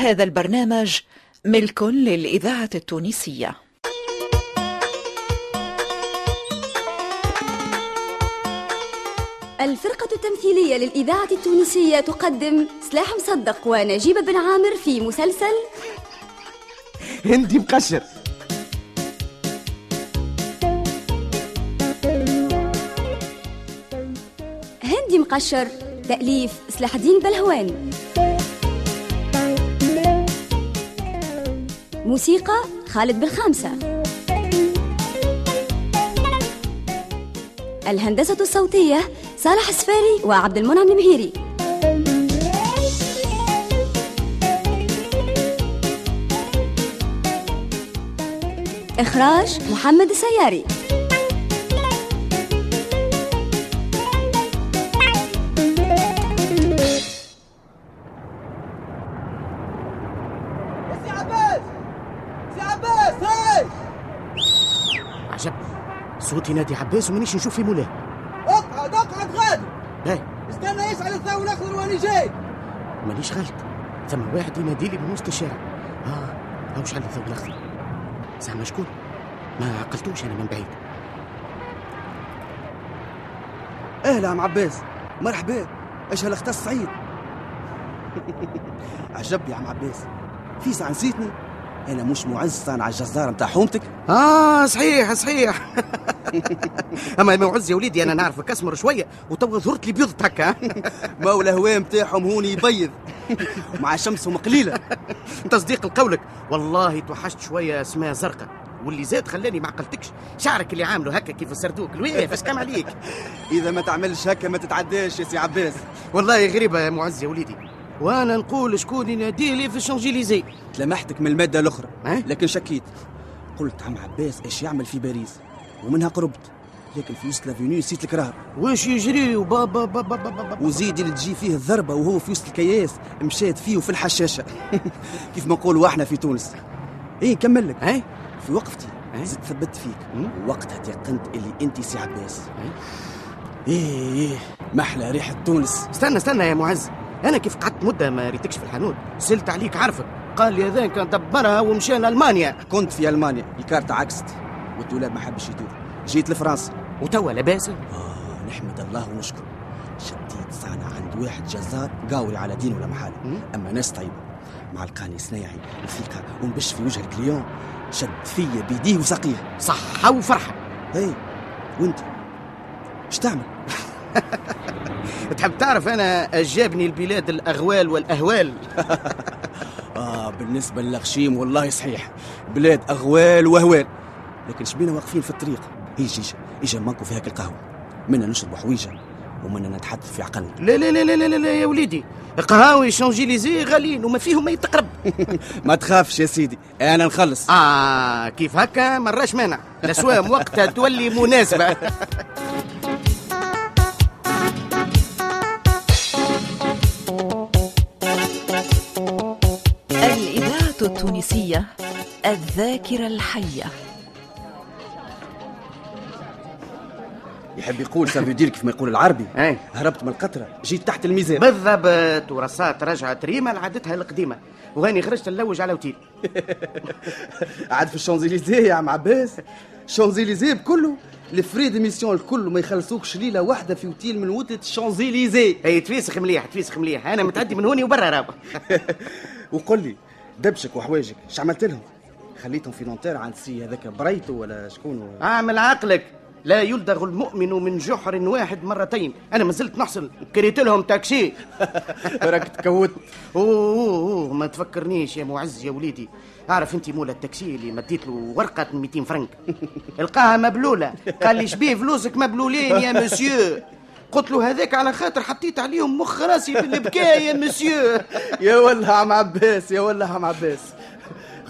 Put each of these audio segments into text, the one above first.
هذا البرنامج ملك للإذاعة التونسية. الفرقة التمثيلية للإذاعة التونسية تقدم سلاح مصدق ونجيب بن عامر في مسلسل هندي مقشر. هندي مقشر تأليف سلاح الدين بلهواني موسيقى خالد بالخامسة الهندسة الصوتية صالح السفاري وعبد المنعم المهيري. إخراج محمد السياري. صوتي نادي عباس ومانيش نشوف في مولاه. اقعد اقعد غادي. باهي استنى يشعل الضوء الأخضر وأنا جاي. مانيش غلط. ثم واحد ينادي لي من وسط الشارع آه هاو شعل الضوء الأخضر؟ زعما شكون؟ ما عقلتوش أنا من بعيد. أهلا عم عباس مرحبا. إيش هالاختص سعيد عجب يا عم عباس. في ساعة نسيتني؟ أنا مش معز صانع الجزار نتاع حومتك. آه صحيح صحيح. اما معز يا وليدي أنا نعرفك. أسمر شوية وتوا ظهرت لي بيض هكا ما الهواء نتاعهم هوني يبيض. مع شمسهم قليلة تصديق لقولك. والله توحشت شوية اسماء زرقاء. واللي زاد خلاني ما عقلتكش. شعرك اللي عامله هكا كيف سردوك. الوقف اش كان عليك؟ إذا ما تعملش هكا ما تتعداش يا سي عباس. والله غريبة يا معز يا وليدي. وأنا نقول شكون ينادي لي في الشانجيليزي. تلمحتك من المادة الأخرى أه؟ لكن شكيت. قلت عم عباس إيش يعمل في باريس؟ ومنها قربت. لكن في وسط لافينيو نسيت الكرار واش يجري؟ وبابا بابا بابا بابا وزيد اللي تجي فيه الضربة وهو في وسط الكياس مشات فيه وفي الحشاشة. كيف ما نقولوا إحنا في تونس. إيه نكمل لك. اي في وقفتي أي. زدت ثبت فيك. مم. وقتها تيقنت اللي أنت سي عباس أي. إيه إيه. محلى ريحة تونس. استنى استنى يا معز. أنا كيف قعدت مدة ما ريتكش في الحانوت؟ سألت عليك عرفك. قال لي هذا كان دبرها ومشينا المانيا كنت في ألمانيا. الكارت عكست. والدولاب ما حبش يدور. جيت لفرنسا. وتوا لاباس؟ آه نحمد الله ونشكر شديت صانع عند واحد جزار قاوري على دين ولا محال. أما ناس طيبة. ملي لقاني صناعي وثقه ونبش في وجه ال client. شد فيا بيديه وساقيه. صحة وفرحة. اي وأنت؟ إيش تعمل؟ تحب تعرف أنا آش جابني لبلاد الأغوال والأهوال؟ آه بالنسبة للغشيم والله صحيح. بلاد أغوال وأهوال. لكن شبينا واقفين في الطريق. إيش إيش إيش مانكو في هاك القهوة. منا نشرب حويجه ومنا نتحدث في عقلنا لا لا لا لا لا, لا يا وليدي. قهاوي شانجيليزي غاليين وما فيهم ما يتقرب. ما تخافش يا سيدي أنا نخلص. آه كيف هكا؟ ما نراش مانع. الاسوام وقتها تولي مناسبة. الإذاعة التونسية الذاكرة الحية. يحب يقول سافو دير كيف ما يقول العربي. أي. هربت من القطرة جيت تحت الميزان. بالضبط ورصات رجعت ريما لعادتها القديمه وهاني خرجت نلوج على وتيل. عاد في الشانزليزيه يا عم عباس. الشانزليزيه بكله. ال frais de mission الكل ما يخلصوكش ليلة واحدة في اوتيل من وتلة الشانزليزيه اي تفيسخ مليح تفيسخ مليح. أنا متعدي من هوني وبرا راه وقل لي دبشك وحوايجك إيش عملت لهم؟ خليتهم في نانتير عند سي هذاك بريتو ولا شكون؟ أعمل عقلك. لا يلدغ المؤمن من جحر واحد مرتين. أنا ما زلت نحصل. كريت لهم تاكسي. راك تكوت أوه ما تفكرنيش يا معز يا وليدي. أعرف انت مولا التاكسي اللي مديت له ورقة 200 فرنك. القاها مبلولة. قال لي شبيه فلوسك مبلولين يا مسيو. قلت له هذاك على خاطر حطيت عليهم مخ راسي بالبكاء يا مسيو. يا والله عم عباس يا والله عم عباس.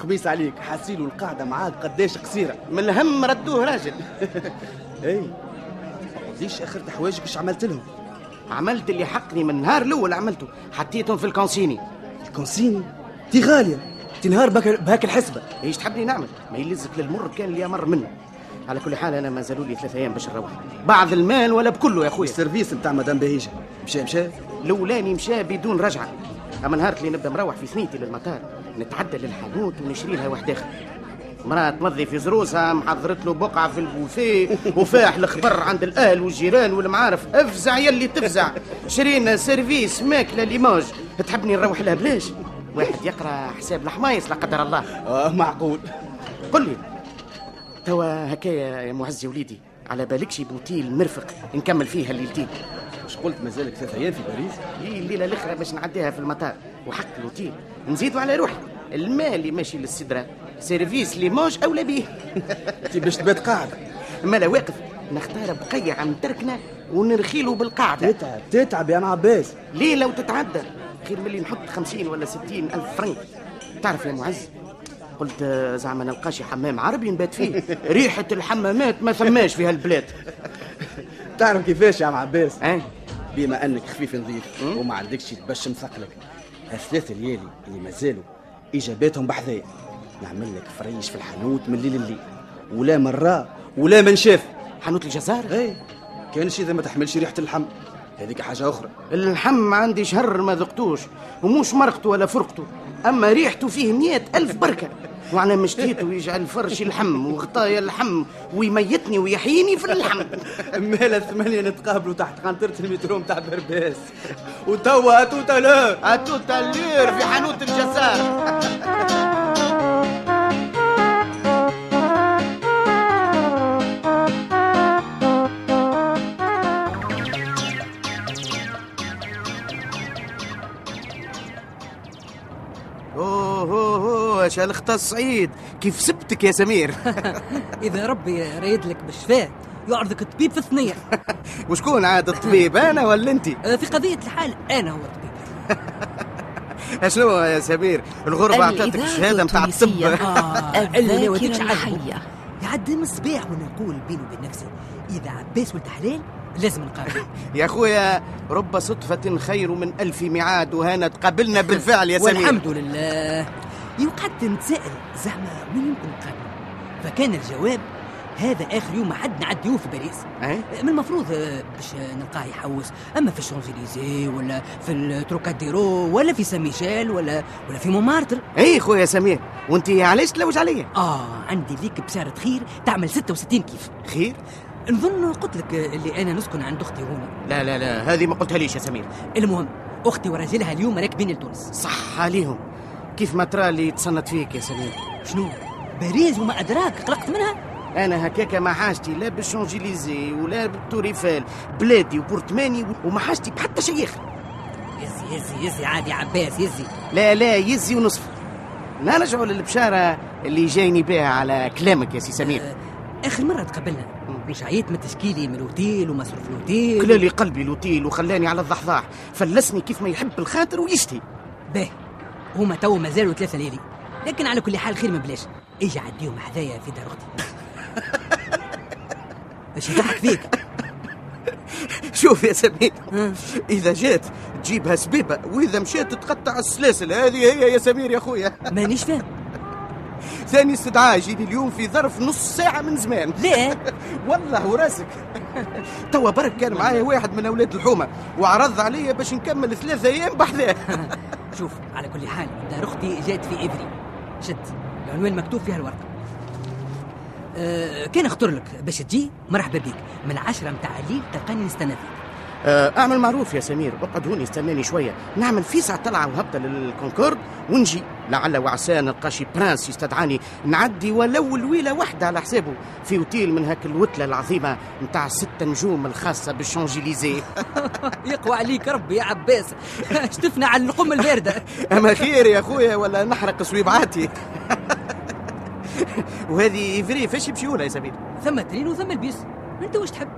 خبيس عليك حاسيلو القاعدة معاك قداش قصيرة. من الهم ردوه راجل. إي. ليش اخرت حوايجك إيش عملت لهم؟ عملت اللي حقني من النهار الأول عملته. حطيتهم في ال consigne. ال consigne؟ تي غالية. تنهار بهاك بهاك الحسبة. إيش تحبني نعمل؟ ما يلزك للمر كان اللي أمر منه. على كل حال أنا ما زالوا لي ثلاث أيام باش نروح. بعض المال ولا بكله يا أخويا. ال service نتاع مدام بهيجة. مشى مشى؟ الأولاني مشى بدون رجعة. أما نهار اللي نبدأ مروح في ثنيتي للمطار نتعدى للحانوت ونشري لها واحد اخر مرأة تمضي في زروسها محضرت له بقعة في البوفيه وفاح الخبر عند الأهل والجيران والمعارف. أفزع يلي تفزع. شرينا service ماكلة ليموج تحبني نروح لها بلاش؟ واحد يقرأ حساب الحمايس لا قدر الله. آه معقول. قل لي توا هكايا يا معز يا وليدي على بالكش بوتيل مرفق نكمل فيها الليلتين مش قلت مازالك ثلاث أيام في باريس؟ هي الليلة الأخرى باش نعديها في المطار. وحق الاوتيل نزيدوا على روحي. المال اللي ماشي للسدرة. service ليموج أولى بيه. أنت باش تبات قاعدة. ما لا واقف. نختار بقية عم تركنا ونرخيله بالقاعدة. تتعب تتعب يا ام عباس ليه لو تتعدى خير ملي نحط خمسين ولا ستين ألف فرنك. تعرف يا معز قلت زعما نلقاش حمام عربي نبات فيه. ريحة الحمامات ما ثماش في هالبلاد. تعرف كيفاش يا ام عباس أه؟ بما أنك خفيف نظيف وما عندكش تبشم ثقلك هالثلاثه ليالي اللي مازالوا إجاباتهم بحذايا. نعمل لك فريش في الحانوت من الليل الليل ولا مرة ولا من شاف حانوت الجزار اي كانش إذا ما تحملش ريحة اللحم. هذيك حاجة أخرى. اللحم عندي شهر ما ذقتوش ومش مرقته ولا فرقته. أما ريحته فيه مئة ألف بركة. وأنا مشتيته ويجعل فرشي اللحم وغطايا اللحم ويميتني ويحييني في اللحم. مالا ثمانية نتقابلوا تحت قنطرة المترو متاع برباس. وتوا توتالور أتوتالير في حانوت الجزار اوه شالخت الصعيد كيف سبتك يا سمير؟ إذا ربي رايد لك بالشفاء يعرضك الطبيب في الثنيه وشكون عاد الطبيب؟ أنا ولا انت آه، في قضية الحال أنا هو الطبيب. شنو يا سمير؟ الغربة أعطتك الإذاعة الشهاده نتاع الطب. آه، ما الذاكرة عاجبه. الحية. يعدي من الصباح وأنا نقول بيني وبين نفسي إذا عباس ولد حلال لازم نقابل. يا خويا رب صدفة خير من ألف ميعاد وهنا تقابلنا بالفعل يا سمير. والحمد لله. يقعد نتساءل زعما وين يمكن نقابل فكان الجواب هذا آخر يوم ما حد نعديوه في باريس. أه؟ من المفروض آه، باش نلقاه يحوس. أما في الشونزليزيه ولا في التروكاديرو ولا في سان ميشيل ولا ولا في مونمارتر. اي خويا سمير وأنت علاش تلوج عليا؟ آه عندي ليك بشارة خير تعمل 66 كيف. خير؟ نظن قلت لك اللي أنا نسكن عند أختي هنا. لا لا لا هذه ما قلتها ليش يا سمير؟ المهم أختي وراجلها اليوم راكبين لتونس. صح عليهم. كيف ما ترى اللي تصنت فيك يا سمير شنو؟ باريس وما أدراك قلقت منها؟ أنا هكاكا ما حاجتي لا بالشونجيليزي ولا بالتوريفال بلادي وبورتماني وما حاجتي بحتى شيء آخر. يزي يزي يزي عادي عباس يزي. لا لا يزي ونصف. نرجعوا للبشاره اللي جايني بها على كلامك يا سي سمير. آه، آخر مرة تقابلنا. مش عييت من تشكيلي من الأوتيل ومصروف الأوتيل؟ كلالي قلبي l'hôtel وخلاني على الضحضاح. فلسني كيف ما يحب الخاطر ويشتي. باهي هما تو مازالوا ثلاثة ليالي. لكن على كل حال خير ما بلاش. أجي عديهم حذايا في دار أختي. إيش يضحك فيك؟ شوف يا سمير؟ إذا جات تجيبها سبيبة وإذا مشات تقطع السلاسل. هذه هي يا سمير يا خويا مانيش فاهم. ثاني استدعاء يجيني اليوم في ظرف نص ساعة من زمان. لا والله وراسك. توا برك كان معايا واحد من أولاد الحومة وعرض عليا باش نكمل ثلاثة أيام بحذاه شوف على كل حال دار أختي جات في افري شد العنوان مكتوب فيها الورقة. أه كان اختار لك باش تجي مرحبا بك. من عشرة متاع الليل تلقاني نستنى فيك. آه، أعمل معروف يا سمير أقعد هوني استناني شوية. نعمل في ساعه طلعه وهبطة للكونكورد ونجي. لعل وعسى نلقى شي prince يستدعاني. نعدي ولو الويلة واحدة على حسابه. في أوتيل من هاك الوتلة العظيمة نتاع ست نجوم الخاصة بالشونجيليزيه يقوى عليك ربي يا عباس. شتفنا على القمة الباردة. أما خير يا خويا ولا نحرق صويبعاتي وهذه افري فاش يمشيونا يا سمير؟ ثم train وثم البيس. أنت واش تحب؟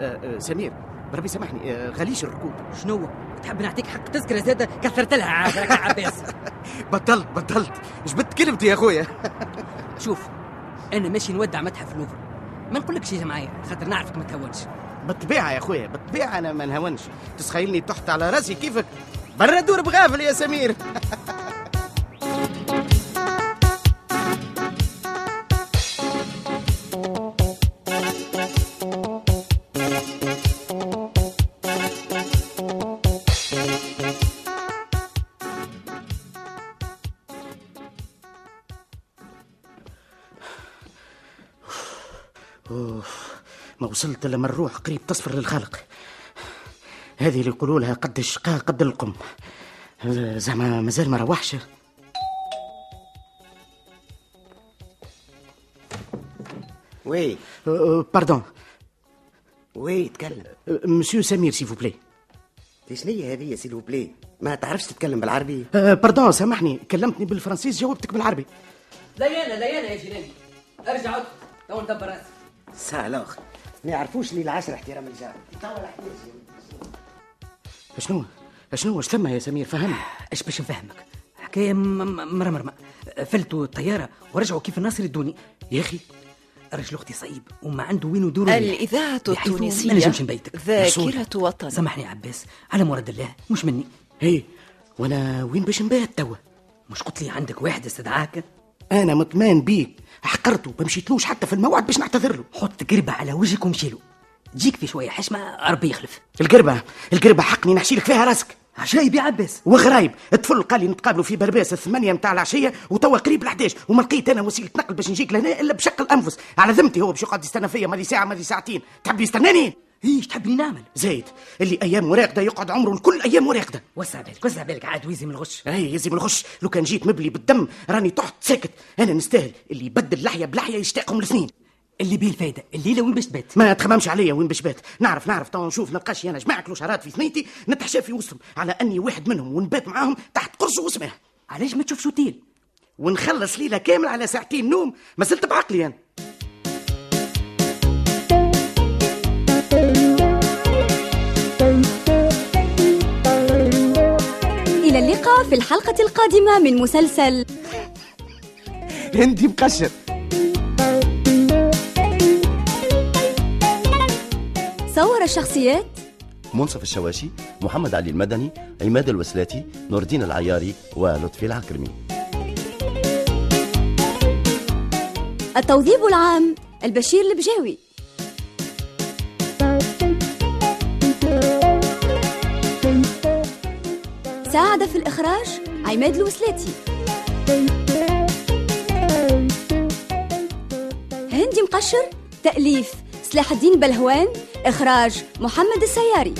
آه، آه، سمير. بربي سامحني آه، غاليش الركوب. شنو تحب نعطيك حق تذكرة زادة؟ كثرت لها عباس بطلت بطلت. جبت كلمتي يا خويا؟ شوف أنا ماشي نودع متحف اللوفر. ما نقولكش يا معايا خاطر نعرفك ما تهونش. بالطبيعة يا خويا بالطبيعة أنا ما نهونش. تسخيلني تحت على رأسي كيفك؟ برا دور بغافل يا سمير. أوف ما وصلت من الروح قريب تصفر للخالق. هذه اللي يقولوا لها قد الشقاء قد القم. زعما مازال ما روحش وي. أه، باردون وي تكلم. أه، مسيو سمير سيفو بلاي دي شنية هذه سيلو بلاي ما تعرفش تتكلم بالعربي؟ أه، باردون سامحني. كلمتني بالفرنسيس جاوبتك بالعربي. ليانا ليانا يا جيراني. ارجع ادخل تو ندبر راسي ساعة الآخر ما يعرفوش لي العشرة احترام الجار. توا شنو؟ شنو؟ اش ثم يا سمير؟ فهمني. إيش باش نفهمك؟ حكاية م- م- مرة مرة فلتوا الطيارة ورجعوا كيف الناس يردوني يا أخي. رجل أختي صعيب وما عنده وين يدور. الإذاعة بحيث ما نجمش نبيتك. ذاكرة وطن. سامحني يا عباس. على مراد الله مش مني. هي وأنا وين باش نبات توا؟ مش قلت لي عندك واحد استدعاك أنا مطمان بيك. حقرته ما مشيتلوش حتى في الموعد باش نعتذر له. حط قربة على وجهك ومشيله تجيك في شوية حشمة ربي يخلف. القربة القربة حقني نحشي لك فيها راسك. عجايب يا عباس. وغرايب. الطفل قال لي نتقابلوا في برباس الثمانية متاع العشية وتوا قريب ال11 وما لقيت أنا وسيلة نقل باش نجيك لهنا إلا بشق الأنفس. على ذمتي هو باش يقعد يستنى فيا ماضي ساعة ماضي ساعتين. تحب يستناني؟ إيش تحبني نعمل؟ زايد اللي أيام وراقده يقعد عمره الكل أيام وراقده وسع بالك وسع بالك عاد ويزي من الغش. اي يزي من الغش. لو كان جيت مبلي بالدم راني تحت ساكت. أنا نستاهل اللي يبدل لحية بلحية يشتاقهم الاثنين اللي بيه الفايدة الليلة وين باش تبات ما تخممش عليا وين باش بات؟ نعرف نعرف. تو نشوف نلقاش أنا جماعة كلوشارات في ثنيتي نتحشى في وسطهم على أني واحد منهم ونبات معاهم تحت قرص واسمه علاش ما تشوفش اوتيل ونخلص ليلة كامل على ساعتين نوم. ما زلت بعقلي أنا. إلى في الحلقة القادمة من مسلسل هندي مقشر. صور الشخصيات منصف الشواشي محمد علي المدني عماد الوسلاتي نور الدين العياري ولطفي العكرمي. التوظيف العام البشير البجاوي. ساعد في الإخراج عماد الوسلاتي. هندي مقشر تأليف سلاح الدين بلهوان إخراج محمد السياري.